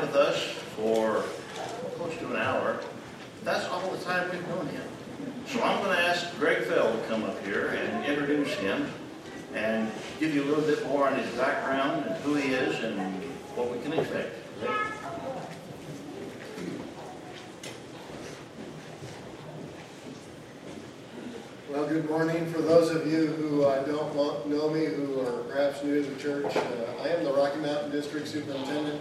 with us for close to an hour. That's all the time we've known him. So I'm going to ask Greg Fell to come up here and introduce him and give you a little bit more on his background and who he is and what we can expect. Well, good morning. For those of you who uh, don't know me, who are perhaps new to the church, uh, I am the Rocky Mountain District Superintendent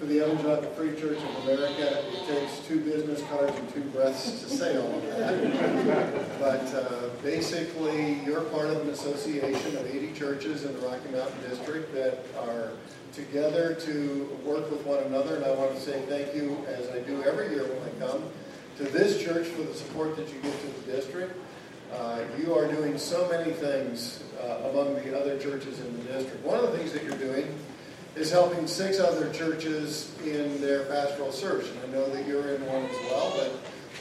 for the Evangelical Free Church of America. It takes two business cards and two breaths to say all of that. but uh, basically, you're part of an association of 80 churches in the Rocky Mountain District that are together to work with one another. And I want to say thank you, as I do every year when I come, to this church for the support that you give to the district. Uh, you are doing so many things uh, among the other churches in the district. One of the things that you're doing is helping six other churches in their pastoral service. And I know that you're in one as well, but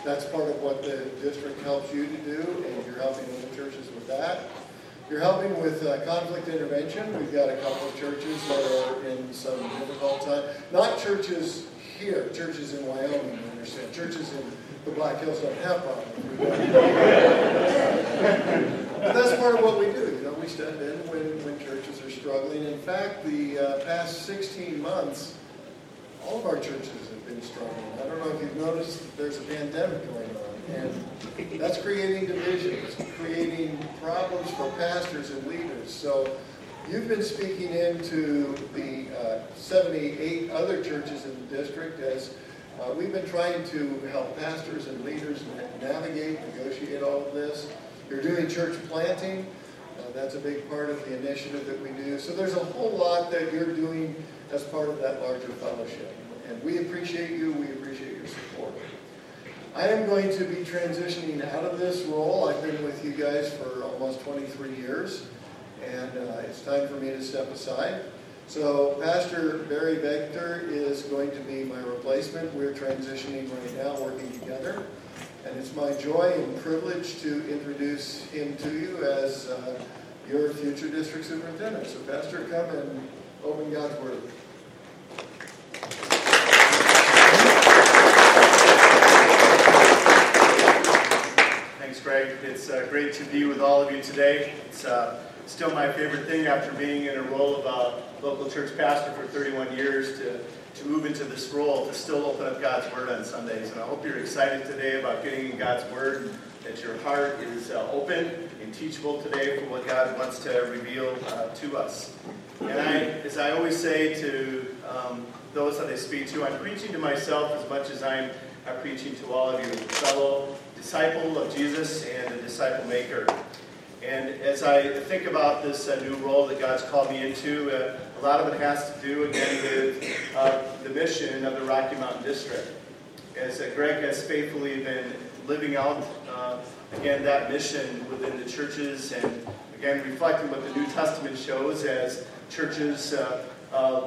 that's part of what the district helps you to do, and you're helping other churches with that. You're helping with uh, conflict intervention. We've got a couple of churches that are in some difficult time. Not churches here, churches in Wyoming, I understand. Churches in the Black Hills don't have problems. but that's part of what we do. You know, we step in when, when struggling. In fact, the uh, past 16 months, all of our churches have been struggling. I don't know if you've noticed that there's a pandemic going on, and that's creating divisions, creating problems for pastors and leaders. So you've been speaking into the uh, 78 other churches in the district as uh, we've been trying to help pastors and leaders navigate, negotiate all of this. You're doing church planting. Uh, that's a big part of the initiative that we do. So there's a whole lot that you're doing as part of that larger fellowship. And we appreciate you. We appreciate your support. I am going to be transitioning out of this role. I've been with you guys for almost 23 years. And uh, it's time for me to step aside. So Pastor Barry Vector is going to be my replacement. We're transitioning right now, working together. And it's my joy and privilege to introduce him to you as uh, your future district superintendent. So Pastor, come and open God's Word. Thanks, Greg. It's uh, great to be with all of you today. It's uh, still my favorite thing after being in a role of a local church pastor for 31 years to, to move into this role, to still open up God's Word on Sundays. And I hope you're excited today about getting in God's Word, that your heart is uh, open and teachable today for what God wants to reveal uh, to us. And I, as I always say to um, those that I speak to, I'm preaching to myself as much as I'm, I'm preaching to all of you, fellow disciple of Jesus and a disciple maker. And as I think about this uh, new role that God's called me into, uh, a lot of it has to do, again, with uh, the mission of the Rocky Mountain District. As uh, Greg has faithfully been living out, uh, again, that mission within the churches and, again, reflecting what the New Testament shows as churches uh,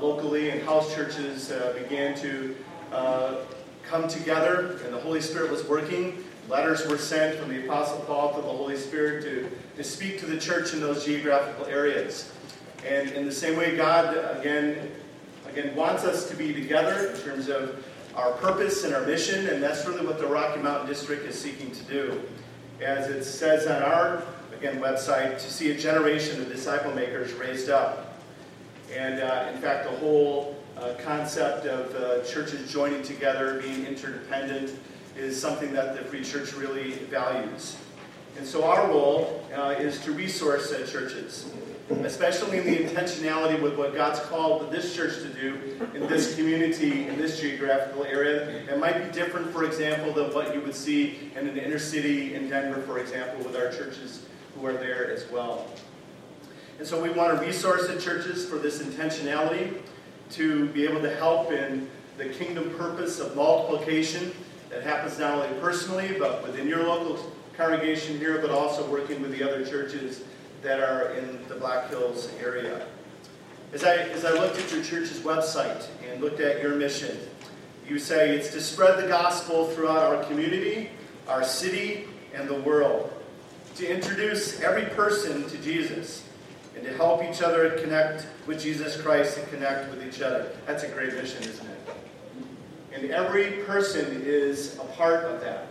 locally and house churches began to come together and the Holy Spirit was working Letters were sent from the Apostle Paul to the Holy Spirit to, to speak to the church in those geographical areas. And in the same way, God, again, again wants us to be together in terms of our purpose and our mission, and that's really what the Rocky Mountain District is seeking to do. As it says on our, again, website, to see a generation of disciple makers raised up. And uh, in fact, the whole uh, concept of uh, churches joining together, being interdependent, is something that the Free Church really values. And so our role uh, is to resource churches, especially in the intentionality with what God's called this church to do in this community, in this geographical area. It might be different, for example, than what you would see in an inner city in Denver, for example, with our churches who are there as well. And so we want to resource the churches for this intentionality to be able to help in the kingdom purpose of multiplication that happens not only personally, but within your local congregation here, but also working with the other churches that are in the Black Hills area. As I, as I looked at your church's website and looked at your mission, you say it's to spread the gospel throughout our community, our city, and the world, to introduce every person to Jesus, and to help each other connect with Jesus Christ and connect with each other. That's a great mission, isn't it? And every person is a part of that.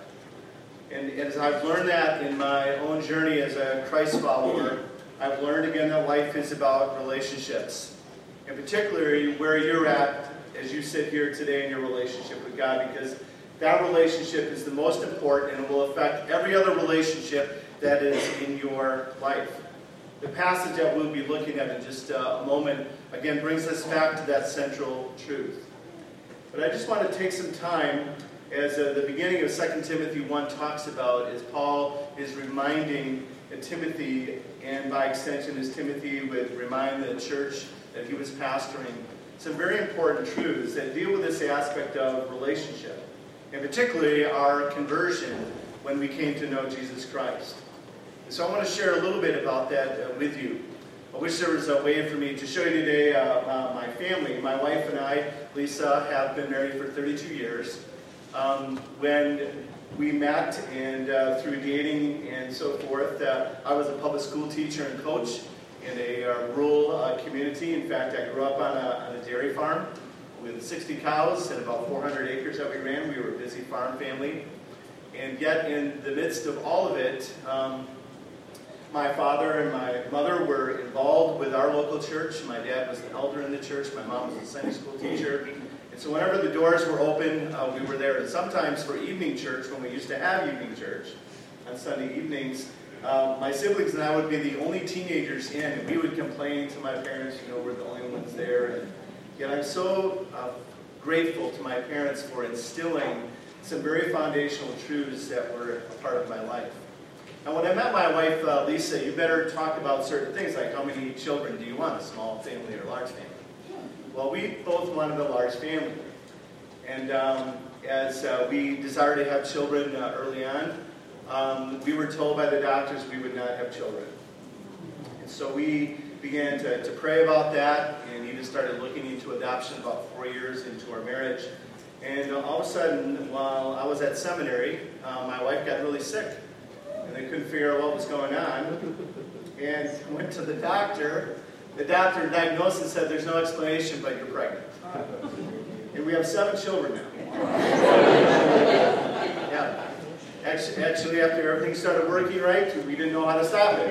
And, as I've learned that in my own journey as a Christ follower, I've learned again that life is about relationships. And particularly where you're at as you sit here today in your relationship with God, because that relationship is the most important and it will affect every other relationship that is in your life. The passage that we'll be looking at in just a moment, again, brings us back to that central truth. But I just want to take some time, as uh, the beginning of 2 Timothy 1 talks about, as Paul is reminding Timothy, and by extension, as Timothy would remind the church that he was pastoring, some very important truths that deal with this aspect of relationship, and particularly our conversion when we came to know Jesus Christ. And so I want to share a little bit about that uh, with you. I wish there was a way for me to show you today uh, my family. My wife and I, Lisa, have been married for 32 years. Um, when we met and uh, through dating and so forth, uh, I was a public school teacher and coach in a uh, rural uh, community. In fact, I grew up on a, on a dairy farm with 60 cows and about 400 acres that we ran. We were a busy farm family. And yet, in the midst of all of it, um, my father and my mother were involved with our local church. My dad was an elder in the church. My mom was a Sunday school teacher. And so whenever the doors were open, uh, we were there. And sometimes for evening church, when we used to have evening church on Sunday evenings, uh, my siblings and I would be the only teenagers in, and we would complain to my parents, you know, we're the only ones there. And yet I'm so uh, grateful to my parents for instilling some very foundational truths that were a part of my life. Now, when I met my wife, uh, Lisa, you better talk about certain things like how many children do you want, a small family or large family? Well, we both wanted a large family. And um, as uh, we desired to have children uh, early on, um, we were told by the doctors we would not have children. And so we began to, to pray about that and even started looking into adoption about four years into our marriage. And all of a sudden, while I was at seminary, uh, my wife got really sick and they couldn't figure out what was going on. And went to the doctor. The doctor diagnosed and said, There's no explanation, but you're pregnant. And we have seven children now. yeah. Actually, actually, after everything started working right, we didn't know how to stop it.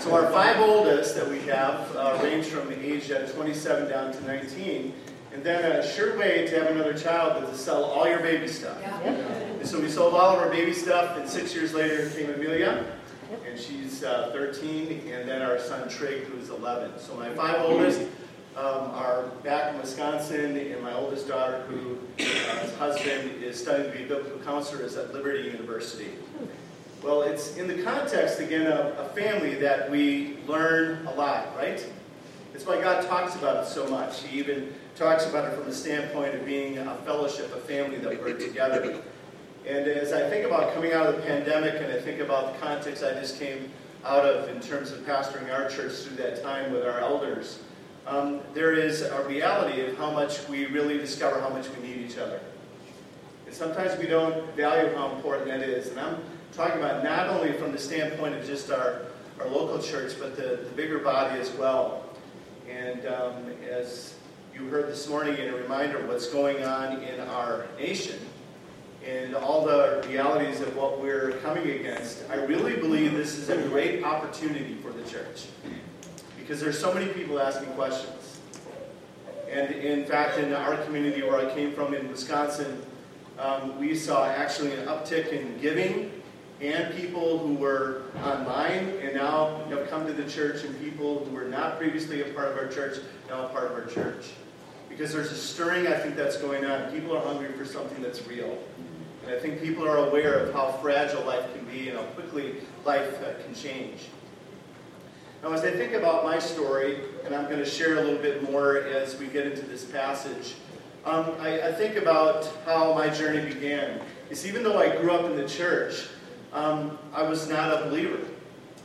so our five oldest that we have uh, range from the age of 27 down to 19. And then a sure way to have another child is to sell all your baby stuff. Yeah. And so we sold all of our baby stuff, and six years later came Amelia, and she's uh, 13, and then our son Trig, who's 11. So my five oldest um, are back in Wisconsin, and my oldest daughter, who uh, husband is studying to be a biblical counselor, is at Liberty University. Well, it's in the context, again, of a family that we learn a lot, right? It's why God talks about it so much. He even talks about it from the standpoint of being a fellowship, a family that we're together. And as I think about coming out of the pandemic and I think about the context I just came out of in terms of pastoring our church through that time with our elders, um, there is a reality of how much we really discover how much we need each other. And sometimes we don't value how important that is. And I'm talking about not only from the standpoint of just our, our local church, but the, the bigger body as well. And um, as you heard this morning in a reminder of what's going on in our nation and all the realities of what we're coming against, I really believe this is a great opportunity for the church because there's so many people asking questions. And in fact, in our community where I came from in Wisconsin, um, we saw actually an uptick in giving and people who were online and now have come to the church and people who were not previously a part of our church now a part of our church because there's a stirring, I think, that's going on. People are hungry for something that's real. And I think people are aware of how fragile life can be and how quickly life uh, can change. Now, as I think about my story, and I'm going to share a little bit more as we get into this passage, um, I, I, think about how my journey began. It's even though I grew up in the church, um, I was not a believer.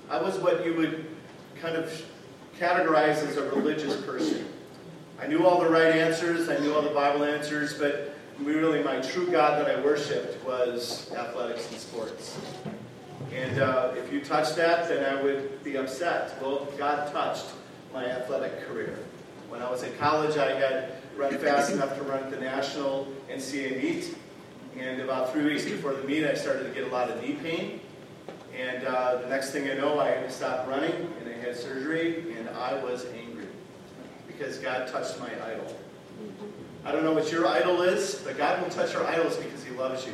I was what you would kind of categorize as a religious person. I knew all the right answers, I knew all the Bible answers, but really my true God that I worshiped was athletics and sports. And uh, if you touched that, then I would be upset. Well, God touched my athletic career. When I was in college, I had run fast enough to run at the national NCAA meet. And about three weeks before the meet, I started to get a lot of knee pain. And uh, the next thing I know, I had to stop running, and I had surgery, and I was angry because God touched my idol. I don't know what your idol is, but God will touch your idols because He loves you.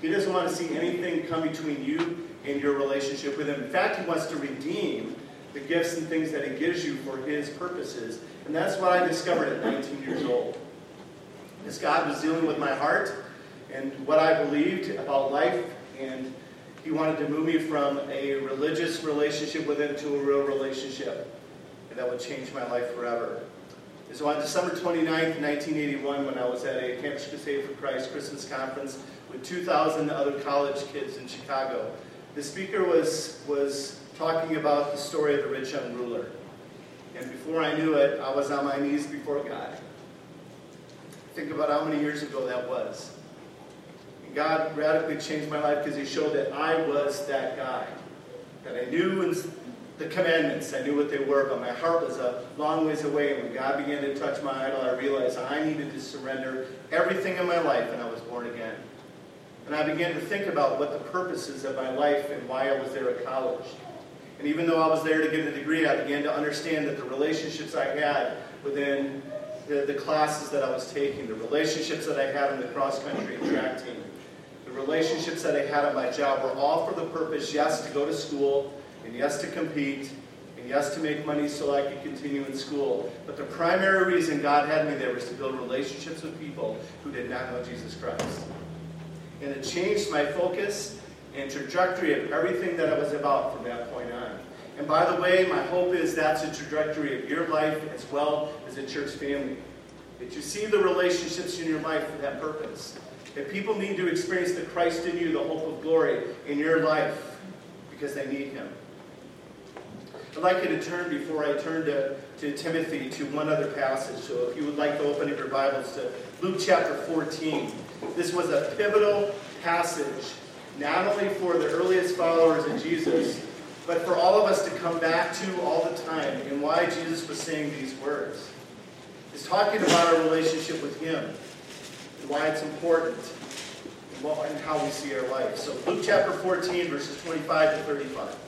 He doesn't want to see anything come between you and your relationship with Him. In fact, He wants to redeem the gifts and things that He gives you for His purposes. And that's what I discovered at 19 years old. As God was dealing with my heart and what I believed about life, and He wanted to move me from a religious relationship with Him to a real relationship. And that would change my life forever. And so on December 29th, 1981, when I was at a Campus Crusade for Christ Christmas conference with 2,000 other college kids in Chicago, the speaker was, was talking about the story of the rich young ruler. And before I knew it, I was on my knees before God. Think about how many years ago that was. And God radically changed my life because He showed that I was that guy. That I knew the commandments, I knew what they were, but my heart was a long ways away. And when God began to touch my idol, I realized I needed to surrender everything in my life, and I was born again. And I began to think about what the purposes of my life and why I was there at college. And even though I was there to get a degree, I began to understand that the relationships I had within the, the classes that I was taking, the relationships that I had in the cross country and track team, the relationships that I had at my job were all for the purpose, yes, to go to school, and yes, to compete, and yes, to make money so I could continue in school. But the primary reason God had me there was to build relationships with people who did not know Jesus Christ. And it changed my focus and trajectory of everything that I was about from that point on. And by the way, my hope is that's a trajectory of your life as well as a church family. That you see the relationships in your life for that purpose. That people need to experience the Christ in you, the hope of glory in your life, because they need Him. I'd like you to turn before I turn to, to Timothy to one other passage. So if you would like to open up your Bibles to Luke chapter 14. This was a pivotal passage, not only for the earliest followers of Jesus, but for all of us to come back to all the time and why Jesus was saying these words. He's talking about our relationship with Him and why it's important and how we see our life. So Luke chapter 14, verses 25 to 35.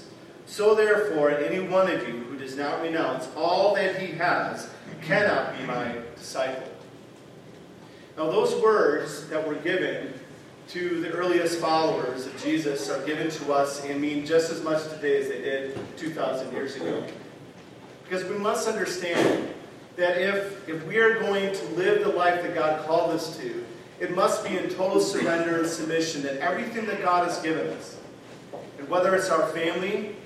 So therefore, any one of you who does not renounce all that he has cannot be my disciple. Now, those words that were given to the earliest followers of Jesus are given to us and mean just as much today as they did 2,000 years ago. Because we must understand that if, if we are going to live the life that God called us to, it must be in total surrender and submission that everything that God has given us, and whether it's our family,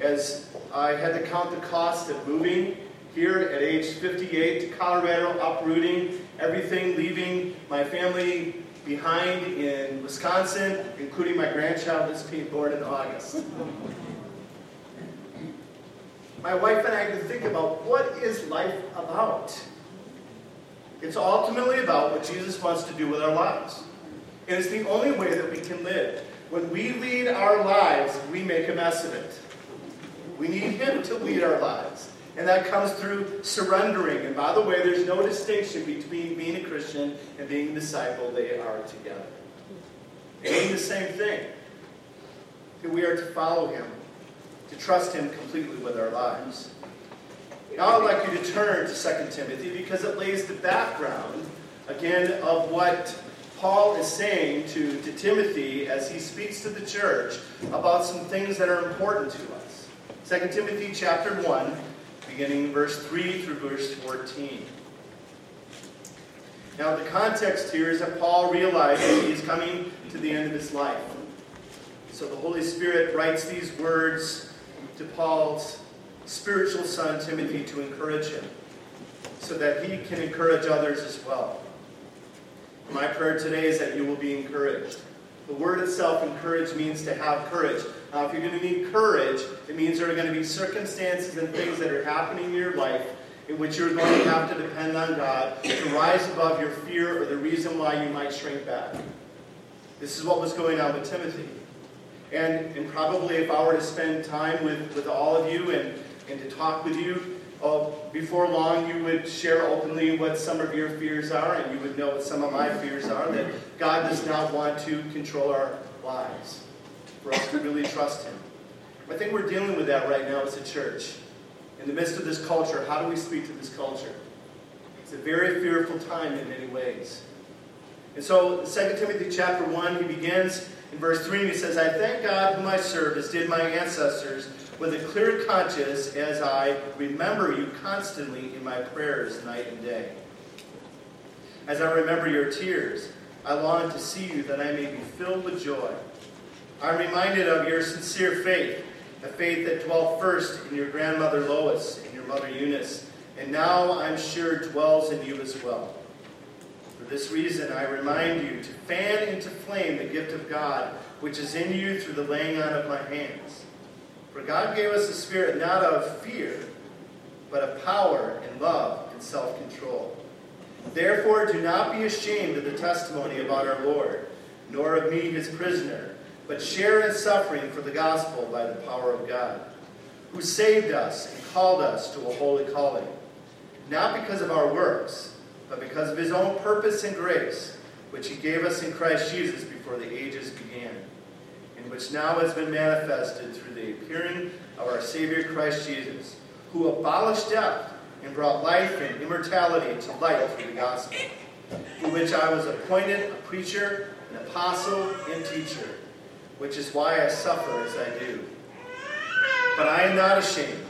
as I had to count the cost of moving here at age 58 to Colorado, uprooting everything, leaving my family behind in Wisconsin, including my grandchild that's being born in August. My wife and I to think about what is life about? It's ultimately about what Jesus wants to do with our lives. And it's the only way that we can live. When we lead our lives, we make a mess of it. We need Him to lead our lives. And that comes through surrendering. And by the way, there's no distinction between being a Christian and being a disciple. They are together. They mean the same thing. That we are to follow Him, to trust Him completely with our lives. Now I'd like you to turn to 2 Timothy because it lays the background, again, of what Paul is saying to, to Timothy as he speaks to the church about some things that are important to us. 2 Timothy chapter 1, beginning verse 3 through verse 14. Now, the context here is that Paul realizes he is coming to the end of his life. So the Holy Spirit writes these words to Paul's spiritual son, Timothy, to encourage him, so that he can encourage others as well. My prayer today is that you will be encouraged. The word itself, encourage, means to have courage. Now, if you're going to need courage, it means there are going to be circumstances and things that are happening in your life in which you're going to have to depend on God to rise above your fear or the reason why you might shrink back. This is what was going on with Timothy. And, and probably if I were to spend time with, with all of you and, and to talk with you, uh, before long you would share openly what some of your fears are, and you would know what some of my fears are, that God does not want to control our lives, for us to really trust Him. I think we're dealing with that right now as a church. In the midst of this culture, how do we speak to this culture? It's a very fearful time in many ways. And so, 2 Timothy chapter 1, he begins in verse 3, and he says, I thank God whom I serve, as did my ancestors, with a clear conscience, as I remember you constantly in my prayers night and day. As I remember your tears, I long to see you that I may be filled with joy. I'm reminded of your sincere faith, a faith that dwelt first in your grandmother Lois and your mother Eunice, and now I'm sure dwells in you as well. For this reason, I remind you to fan into flame the gift of God, which is in you through the laying on of my hands. For God gave us a spirit not of fear, but of power and love and self control. Therefore, do not be ashamed of the testimony about our Lord, nor of me, his prisoner, but share in suffering for the gospel by the power of God, who saved us and called us to a holy calling, not because of our works, but because of his own purpose and grace, which he gave us in Christ Jesus before the ages began, and which now has been manifested through the appearing of our Savior Christ Jesus, who abolished death and brought life and immortality to light through the gospel, through which I was appointed a preacher, an apostle, and teacher, which is why I suffer as I do. But I am not ashamed,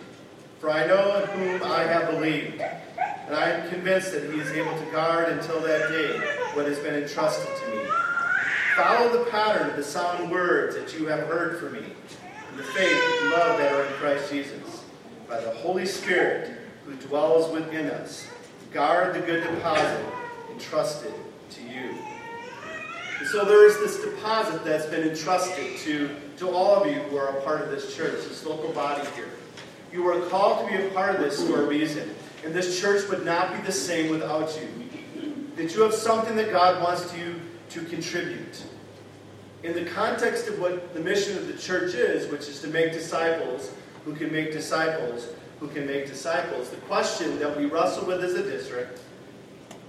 for I know in whom I have believed, and I am convinced that he is able to guard until that day what has been entrusted to me. Follow the pattern of the sound words that you have heard from me, and the faith and love that are in Christ Jesus, by the Holy Spirit who dwells within us. Guard the good deposit entrusted. And so there is this deposit that's been entrusted to, to all of you who are a part of this church, this local body here. You are called to be a part of this for a reason. And this church would not be the same without you. That you have something that God wants you to contribute. In the context of what the mission of the church is, which is to make disciples who can make disciples who can make disciples, the question that we wrestle with as a district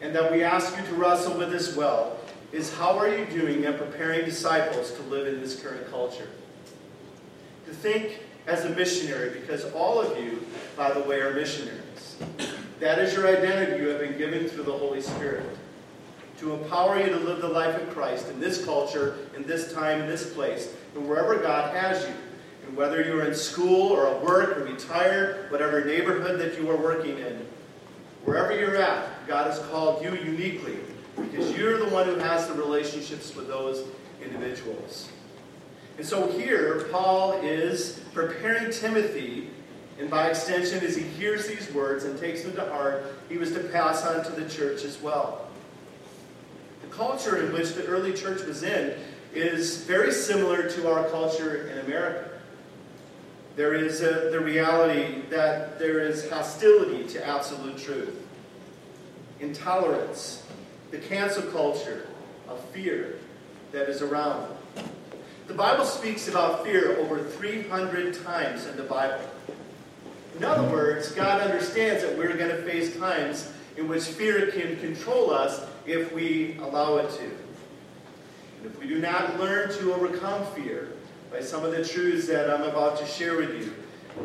and that we ask you to wrestle with as well is how are you doing at preparing disciples to live in this current culture? To think as a missionary, because all of you, by the way, are missionaries. That is your identity you have been given through the Holy Spirit. To empower you to live the life of Christ in this culture, in this time, in this place, and wherever God has you. And whether you're in school or at work or retired, whatever neighborhood that you are working in, wherever you're at, God has called you uniquely because you're the one who has the relationships with those individuals. And so here, Paul is preparing Timothy, and by extension, as he hears these words and takes them to heart, he was to pass on to the church as well. The culture in which the early church was in is very similar to our culture in America. There is a, the reality that there is hostility to absolute truth, intolerance, the cancel culture of fear that is around. The Bible speaks about fear over 300 times in the Bible. In other words, God understands that we're going to face times in which fear can control us if we allow it to. And if we do not learn to overcome fear by some of the truths that I'm about to share with you,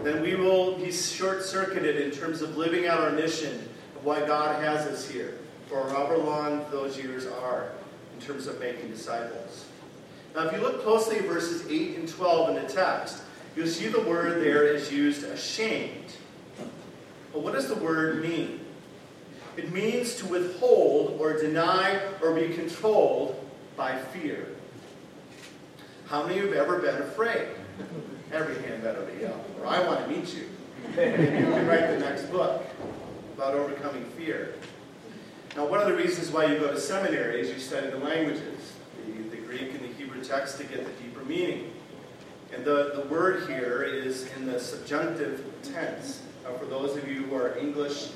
then we will be short circuited in terms of living out our mission of why God has us here for however long those years are in terms of making disciples. Now, if you look closely at verses 8 and 12 in the text, you'll see the word there is used ashamed. But what does the word mean? It means to withhold or deny or be controlled by fear. How many of you have ever been afraid? Every hand better be up. Or I want to meet you. You can write the next book about overcoming fear. Now, one of the reasons why you go to seminary is you study the languages, the, the Greek and the Hebrew text to get the deeper meaning. And the, the word here is in the subjunctive tense. Uh, for those of you who are English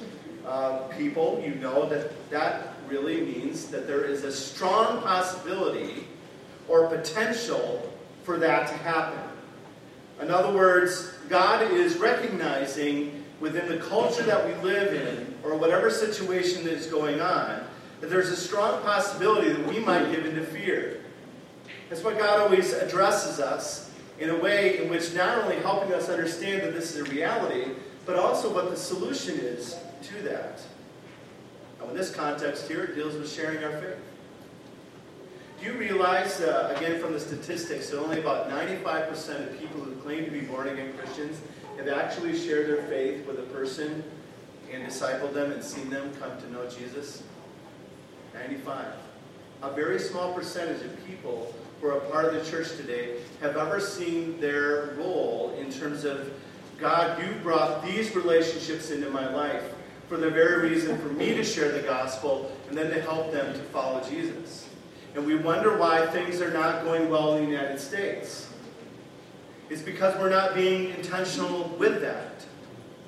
uh, people, you know that that really means that there is a strong possibility or potential for that to happen. In other words, God is recognizing within the culture that we live in, or whatever situation that is going on, that there's a strong possibility that we might give into fear. That's why God always addresses us in a way in which not only helping us understand that this is a reality, but also what the solution is to that. Now, in this context here, it deals with sharing our faith. Do you realize, uh, again from the statistics, that only about 95% of people who claim to be born again Christians have actually shared their faith with a person and discipled them and seen them come to know Jesus? 95. A very small percentage of people who are a part of the church today have ever seen their role in terms of God, you brought these relationships into my life for the very reason for me to share the gospel and then to help them to follow Jesus. And we wonder why things are not going well in the United States. It's because we're not being intentional with that.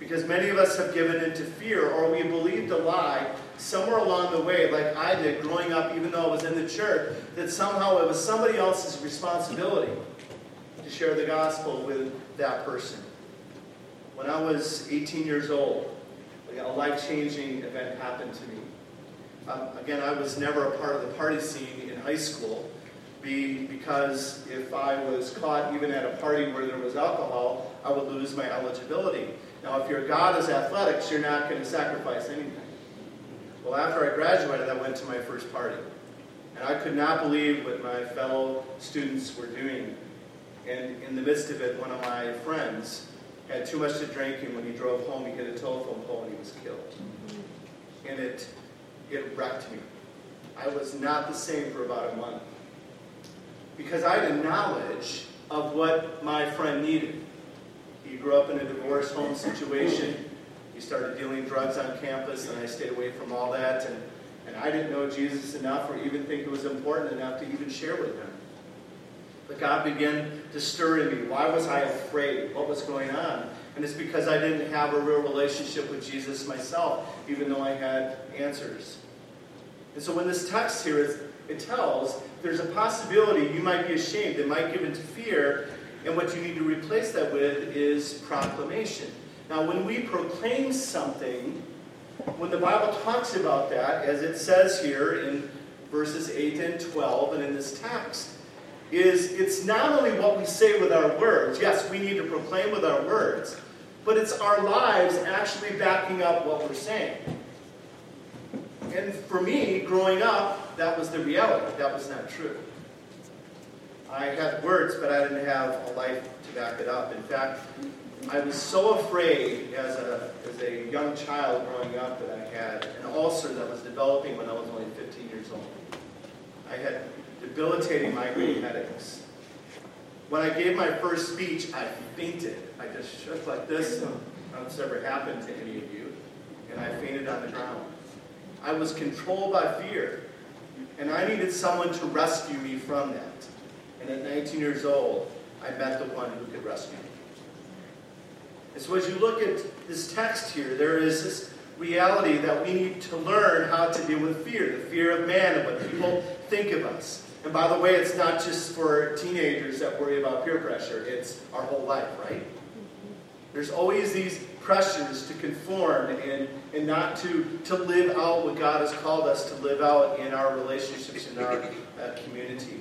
Because many of us have given into fear or we believed a lie somewhere along the way, like I did growing up, even though I was in the church, that somehow it was somebody else's responsibility to share the gospel with that person. When I was 18 years old, a life changing event happened to me. Um, again, I was never a part of the party scene in high school be, because if I was caught even at a party where there was alcohol, I would lose my eligibility. Now, if your God is athletics, you're not going to sacrifice anything. Well, after I graduated, I went to my first party. And I could not believe what my fellow students were doing. And in the midst of it, one of my friends had too much to drink, and when he drove home, he hit a telephone pole and he was killed. And it, it wrecked me. I was not the same for about a month. Because I had a knowledge of what my friend needed. Grew up in a divorce home situation. He started dealing drugs on campus, and I stayed away from all that. And, and I didn't know Jesus enough or even think it was important enough to even share with him. But God began to stir in me. Why was I afraid? What was going on? And it's because I didn't have a real relationship with Jesus myself, even though I had answers. And so when this text here is, it tells there's a possibility you might be ashamed, it might give into fear, and what you need to replace that with is proclamation. Now, when we proclaim something, when the Bible talks about that, as it says here in verses 8 and 12 and in this text, is it's not only what we say with our words. Yes, we need to proclaim with our words, but it's our lives actually backing up what we're saying. And for me, growing up, that was the reality. That was not true. I had words, but I didn't have a life to back it up. In fact, I was so afraid as a, as a young child growing up that I had an ulcer that was developing when I was only 15 years old. I had debilitating migraine headaches. When I gave my first speech, I fainted. I just shook like this. It's ever happened to any of you. And I fainted on the ground. I was controlled by fear. And I needed someone to rescue me from that. And at 19 years old, I met the one who could rescue me. And so as you look at this text here, there is this reality that we need to learn how to deal with fear, the fear of man and what people think of us. And by the way, it's not just for teenagers that worry about peer pressure, it's our whole life, right? There's always these pressures to conform and, and not to, to live out what God has called us to live out in our relationships in our uh, community.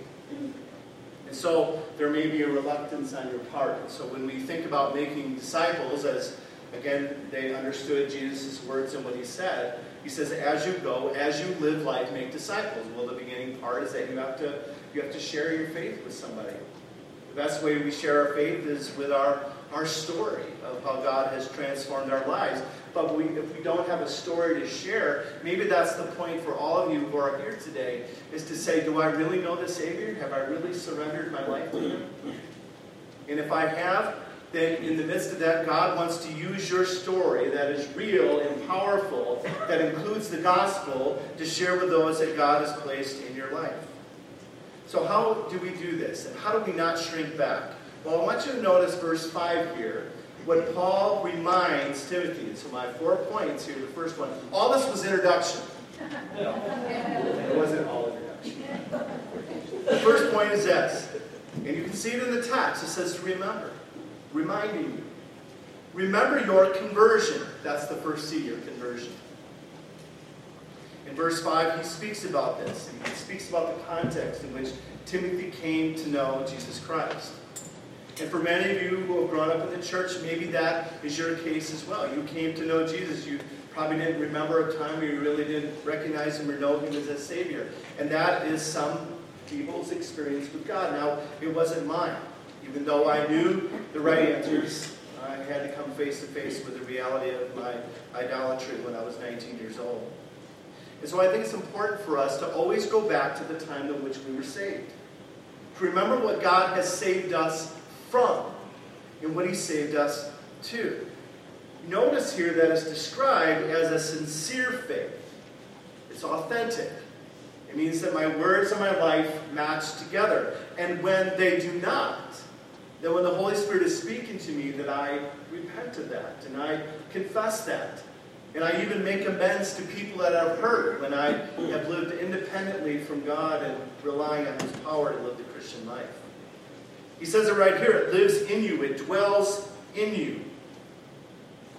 And so there may be a reluctance on your part. And so when we think about making disciples, as again they understood Jesus' words and what he said, he says, as you go, as you live life, make disciples. Well, the beginning part is that you have to you have to share your faith with somebody. The best way we share our faith is with our, our story of how God has transformed our lives. But we, if we don't have a story to share, maybe that's the point for all of you who are here today, is to say, do I really know the Savior? Have I really surrendered my life to Him? And if I have, then in the midst of that, God wants to use your story that is real and powerful, that includes the gospel, to share with those that God has placed in your life. So, how do we do this? And how do we not shrink back? Well, I want you to notice verse 5 here, what Paul reminds Timothy. So, my four points here the first one, all this was introduction. No, it wasn't all introduction. The first point is this, and you can see it in the text. It says to remember, reminding you. Remember your conversion. That's the first C, your conversion. In verse 5, he speaks about this. He speaks about the context in which Timothy came to know Jesus Christ. And for many of you who have grown up in the church, maybe that is your case as well. You came to know Jesus. You probably didn't remember a time where you really didn't recognize him or know him as a Savior. And that is some people's experience with God. Now, it wasn't mine. Even though I knew the right answers, I had to come face to face with the reality of my idolatry when I was 19 years old. And so I think it's important for us to always go back to the time in which we were saved. To remember what God has saved us from and what He saved us to. Notice here that it's described as a sincere faith. It's authentic. It means that my words and my life match together. And when they do not, then when the Holy Spirit is speaking to me, that I repent of that and I confess that and I even make amends to people that I've hurt when I have lived independently from God and relying on His power to live the Christian life. He says it right here it lives in you, it dwells in you.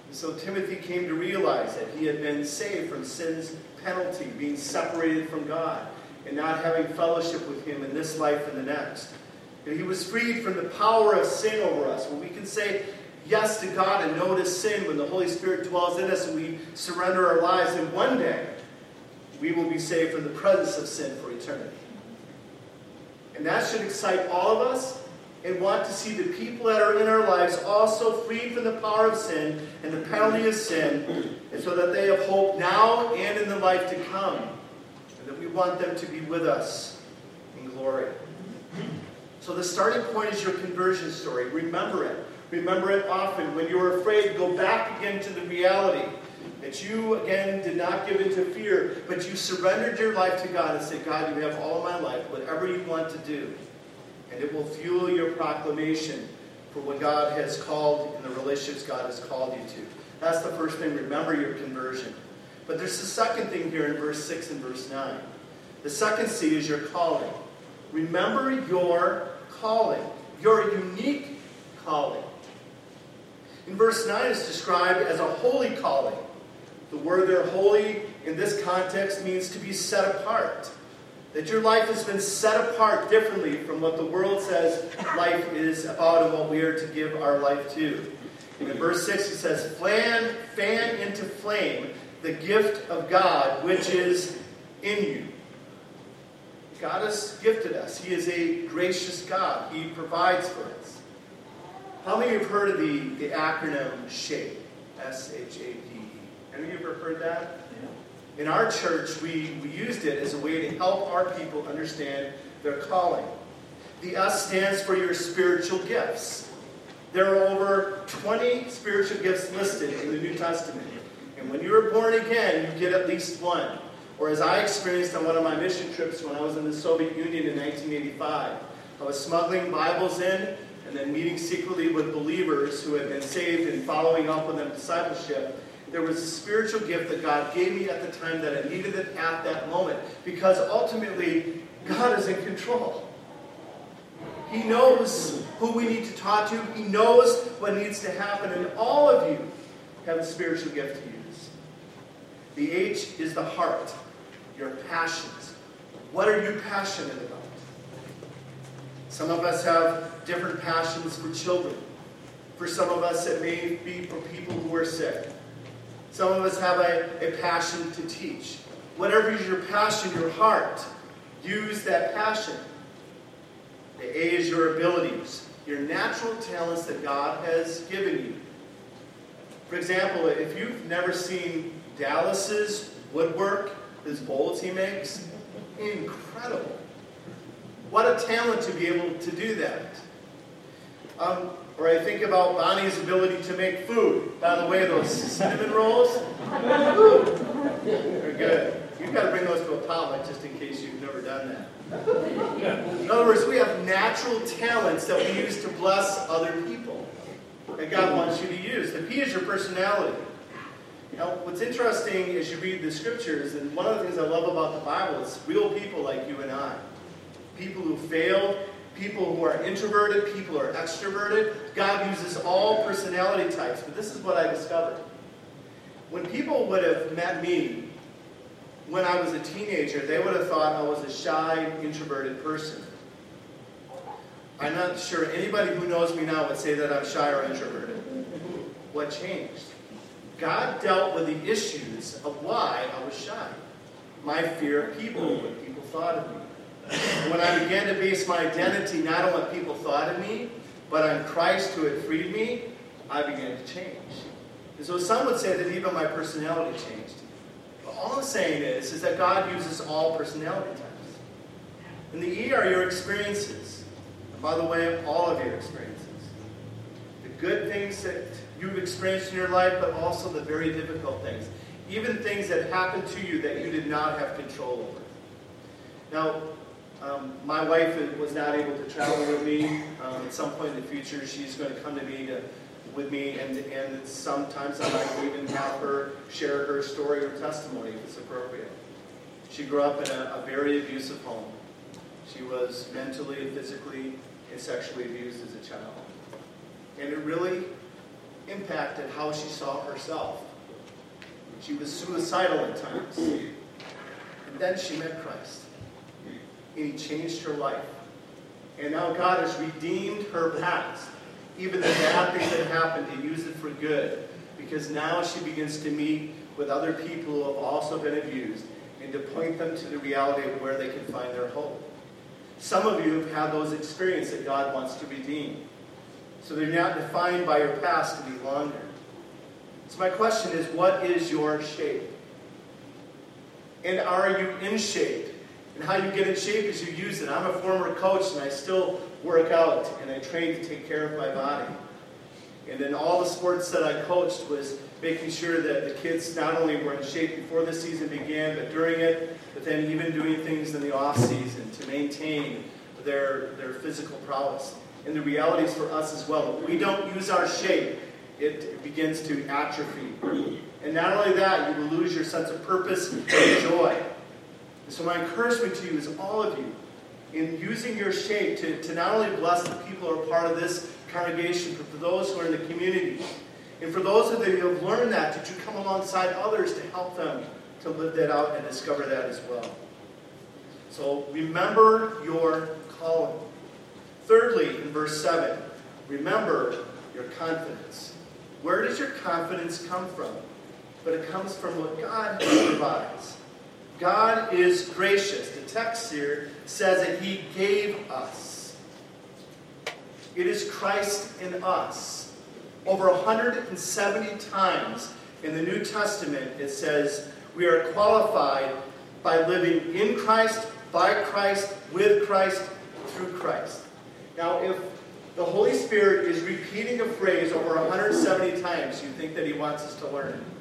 And so Timothy came to realize that he had been saved from sin's penalty, being separated from God, and not having fellowship with Him in this life and the next. And he was freed from the power of sin over us. When we can say, yes to God and no to sin when the Holy Spirit dwells in us and we surrender our lives. And one day, we will be saved from the presence of sin for eternity. And that should excite all of us and want to see the people that are in our lives also freed from the power of sin and the penalty of sin, and so that they have hope now and in the life to come. And that we want them to be with us in glory. So the starting point is your conversion story. Remember it. Remember it often. When you're afraid, go back again to the reality that you, again, did not give into fear, but you surrendered your life to God and said, God, you have all my life, whatever you want to do. And it will fuel your proclamation for what God has called and the relationships God has called you to. That's the first thing. Remember your conversion. But there's the second thing here in verse 6 and verse 9. The second C is your calling. Remember your calling, your unique calling. In verse 9, it's described as a holy calling. The word there, holy, in this context means to be set apart. That your life has been set apart differently from what the world says life is about and what we are to give our life to. And in verse 6, it says, Fan, fan into flame the gift of God which is in you. God has gifted us. He is a gracious God. He provides for us. How many of you have heard of the, the acronym SHAPE? S-H-A-P-E. Any of you ever heard that? In our church, we, we used it as a way to help our people understand their calling. The S stands for your spiritual gifts. There are over 20 spiritual gifts listed in the New Testament. And when you are born again, you get at least one. Or as I experienced on one of my mission trips when I was in the Soviet Union in 1985, I was smuggling Bibles in and then meeting secretly with believers who had been saved and following up on them discipleship, there was a spiritual gift that God gave me at the time that I needed it at that moment. Because ultimately, God is in control. He knows who we need to talk to. He knows what needs to happen. And all of you have a spiritual gift to use. The H is the heart, your passions. What are you passionate about? Some of us have different passions for children. For some of us, it may be for people who are sick. Some of us have a, a passion to teach. Whatever is your passion, your heart, use that passion. The A is your abilities, your natural talents that God has given you. For example, if you've never seen Dallas's woodwork, his bowls he makes, incredible. What a talent to be able to do that. Um, or I think about Bonnie's ability to make food. By the way, those cinnamon rolls, they're good. You've got to bring those to a potluck just in case you've never done that. In other words, we have natural talents that we use to bless other people that God wants you to use. The P is your personality. Now, what's interesting as you read the scriptures, and one of the things I love about the Bible is real people like you and I. People who failed, people who are introverted, people who are extroverted. God uses all personality types, but this is what I discovered. When people would have met me when I was a teenager, they would have thought I was a shy, introverted person. I'm not sure anybody who knows me now would say that I'm shy or introverted. What changed? God dealt with the issues of why I was shy. My fear of people, what people thought of me. And when I began to base my identity not on what people thought of me, but on Christ who had freed me, I began to change. And so some would say that even my personality changed. But all I'm saying is, is that God uses all personality types. And the E are your experiences. And by the way, all of your experiences. The good things that you've experienced in your life, but also the very difficult things. Even things that happened to you that you did not have control over. Now, um, my wife was not able to travel with me. Um, at some point in the future, she's going to come to me to, with me, and, and sometimes I might even have her share her story or testimony if it's appropriate. She grew up in a, a very abusive home. She was mentally, and physically, and sexually abused as a child. And it really impacted how she saw herself. She was suicidal at times. And then she met Christ. And he changed her life. And now God has redeemed her past. Even the bad things that happened, to use it for good. Because now she begins to meet with other people who have also been abused and to point them to the reality of where they can find their hope. Some of you have had those experiences that God wants to redeem. So they're not defined by your past any longer. So my question is, what is your shape? And are you in shape? And how you get in shape is you use it. I'm a former coach and I still work out and I train to take care of my body. And then all the sports that I coached was making sure that the kids not only were in shape before the season began, but during it, but then even doing things in the off season to maintain their, their physical prowess. And the reality is for us as well. If we don't use our shape, it begins to atrophy. And not only that, you will lose your sense of purpose and joy. And so my encouragement to you is all of you, in using your shape to, to not only bless the people who are part of this congregation, but for those who are in the community. And for those of you who have learned that, that you come alongside others to help them to live that out and discover that as well. So remember your calling. Thirdly, in verse 7, remember your confidence. Where does your confidence come from? But it comes from what God provides. God is gracious. The text here says that He gave us. It is Christ in us. Over 170 times in the New Testament, it says we are qualified by living in Christ, by Christ, with Christ, through Christ. Now, if the Holy Spirit is repeating a phrase over 170 times, you think that He wants us to learn it.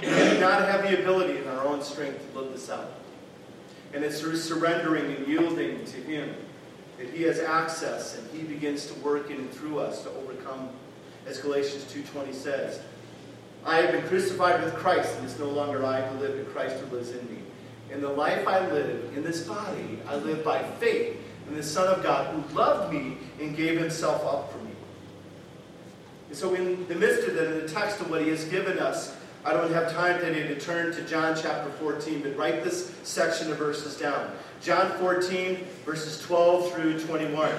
We do not have the ability in our own strength to live this out. And it's through surrendering and yielding to Him that He has access and He begins to work in and through us to overcome, as Galatians 2.20 says, I have been crucified with Christ, and it's no longer I who live, but Christ who lives in me. In the life I live, in this body, I live by faith in the Son of God who loved me and gave himself up for me. And so in the midst of that, in the text of what he has given us, I don't have time today to turn to John chapter 14, but write this section of verses down. John 14, verses 12 through 21.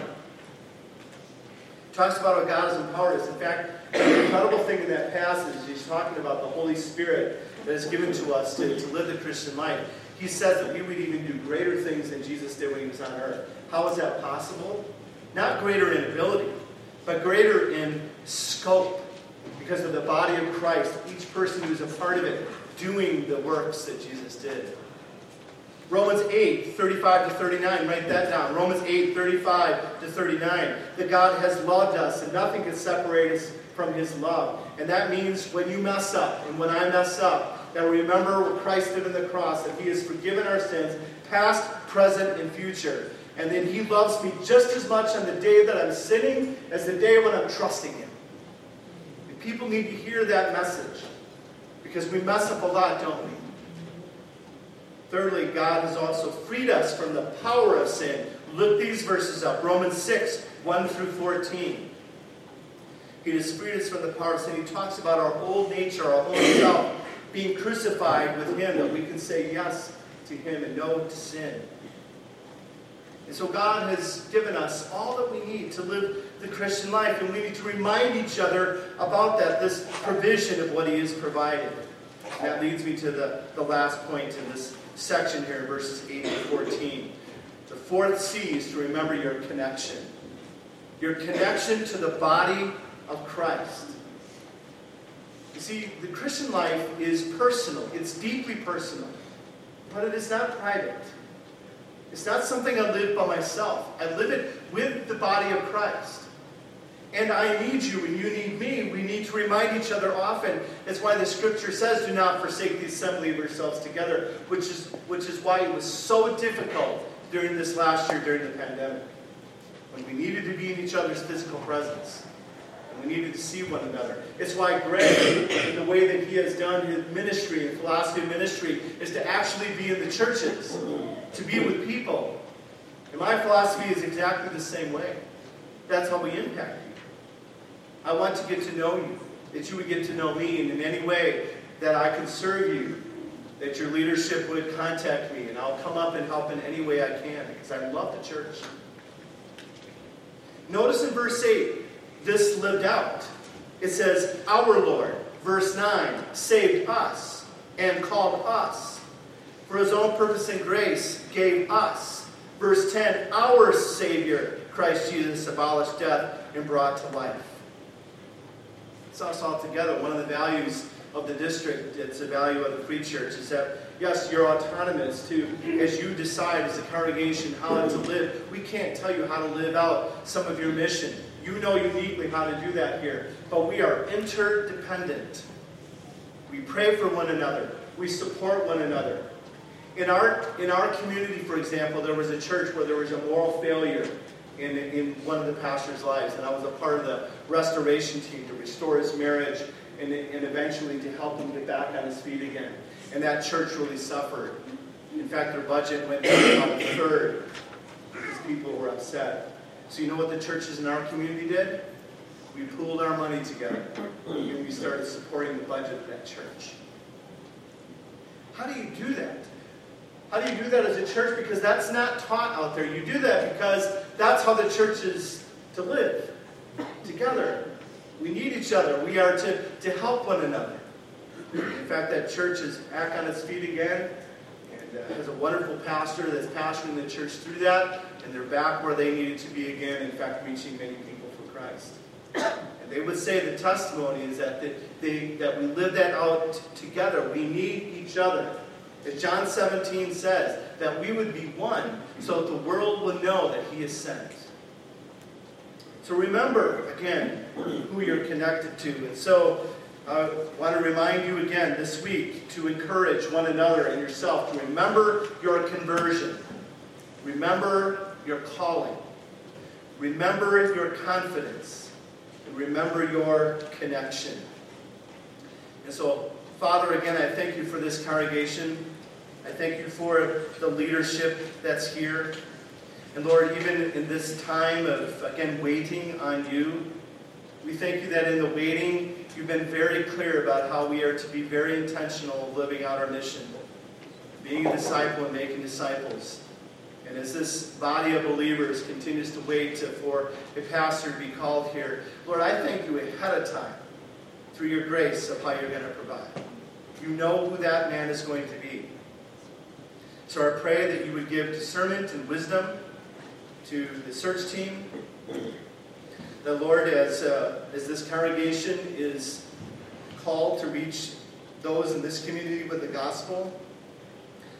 Talks about how God has empowered us. In fact, the incredible thing in that passage, is he's talking about the Holy Spirit that is given to us to, to live the Christian life. He says that we would even do greater things than Jesus did when he was on earth. How is that possible? Not greater in ability, but greater in scope because of the body of Christ, each person who's a part of it doing the works that Jesus did. Romans 8, 35 to 39, write that down. Romans 8, 35 to 39. That God has loved us and nothing can separate us from his love. And that means when you mess up and when I mess up, that we remember what Christ did on the cross, that he has forgiven our sins, past, present, and future. And then he loves me just as much on the day that I'm sinning as the day when I'm trusting him. People need to hear that message because we mess up a lot, don't we? Thirdly, God has also freed us from the power of sin. Look these verses up Romans 6, 1 through 14. He has freed us from the power of sin. He talks about our old nature, our old self, being crucified with Him, that we can say yes to Him and no to sin. And so God has given us all that we need to live the Christian life, and we need to remind each other about that, this provision of what He has provided. And that leads me to the, the last point in this section here, verses 8 to 14. The fourth C is to remember your connection. Your connection to the body of Christ. You see, the Christian life is personal, it's deeply personal, but it is not private. It's not something I live by myself. I live it with the body of Christ. And I need you and you need me. We need to remind each other often. That's why the scripture says, do not forsake the assembly of yourselves together, which is, which is why it was so difficult during this last year during the pandemic. When we needed to be in each other's physical presence. And we needed to see one another. It's why Greg, in the way that he has done his ministry and philosophy of ministry, is to actually be in the churches, to be with people. And my philosophy is exactly the same way. That's how we impact. I want to get to know you, that you would get to know me, and in any way that I can serve you, that your leadership would contact me, and I'll come up and help in any way I can, because I love the church. Notice in verse 8, this lived out. It says, Our Lord, verse 9, saved us and called us. For his own purpose and grace gave us. Verse 10, our Savior, Christ Jesus, abolished death and brought to life. Us all together. One of the values of the district, it's a value of the Free Church, is that yes, you're autonomous to, as you decide as a congregation how to live. We can't tell you how to live out some of your mission. You know uniquely how to do that here. But we are interdependent. We pray for one another. We support one another. In our, in our community, for example, there was a church where there was a moral failure in, in one of the pastor's lives, and I was a part of the restoration team to restore his marriage and, and eventually to help him get back on his feet again. And that church really suffered. In fact, their budget went down about a third because people were upset. So you know what the churches in our community did? We pooled our money together and we started supporting the budget of that church. How do you do that? How do you do that as a church? Because that's not taught out there. You do that because that's how the church is to live together. We need each other. We are to, to help one another. In fact, that church is back on its feet again and uh, has a wonderful pastor that's pastoring the church through that, and they're back where they needed to be again, in fact, reaching many people for Christ. And they would say the testimony is that, they, they, that we live that out t- together. We need each other. As John 17 says, that we would be one so that the world would know that He is sent. So remember, again, who you're connected to. And so I want to remind you again this week to encourage one another and yourself to remember your conversion. Remember your calling. Remember your confidence. And remember your connection. And so, Father, again, I thank you for this congregation. I thank you for the leadership that's here. And Lord, even in this time of, again, waiting on you, We thank you that in the waiting, you've been very clear about how we are to be very intentional living out our mission, being a disciple and making disciples. And as this body of believers continues to wait to, for a pastor to be called here, Lord, I thank you ahead of time through your grace of how you're going to provide. You know who that man is going to be. So I pray that you would give discernment and wisdom to the search team. The Lord, as, uh, as this congregation is called to reach those in this community with the gospel,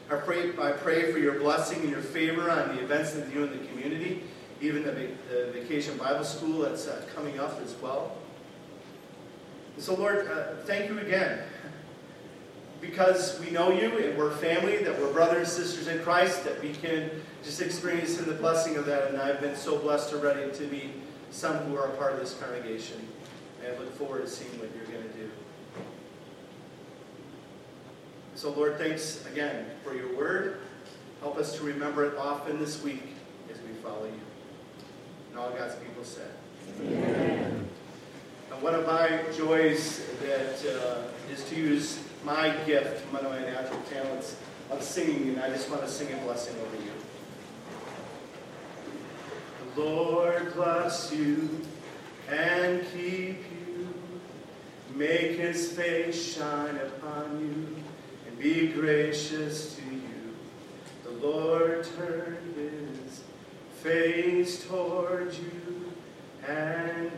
I pray, I pray for your blessing and your favor on the events that you in the community, even the, the Vacation Bible School that's uh, coming up as well. And so, Lord, uh, thank you again. Because we know you and we're family, that we're brothers and sisters in Christ, that we can just experience in the blessing of that. And I've been so blessed already to meet some who are a part of this congregation. And I look forward to seeing what you're going to do. So, Lord, thanks again for your word. Help us to remember it often this week as we follow you. And all God's people said. Amen. And one of my joys that uh, is to use my gift, one of my natural talents of singing, and I just want to sing a blessing over you. The Lord bless you and keep you, make his face shine upon you and be gracious to you. The Lord turn his face toward you and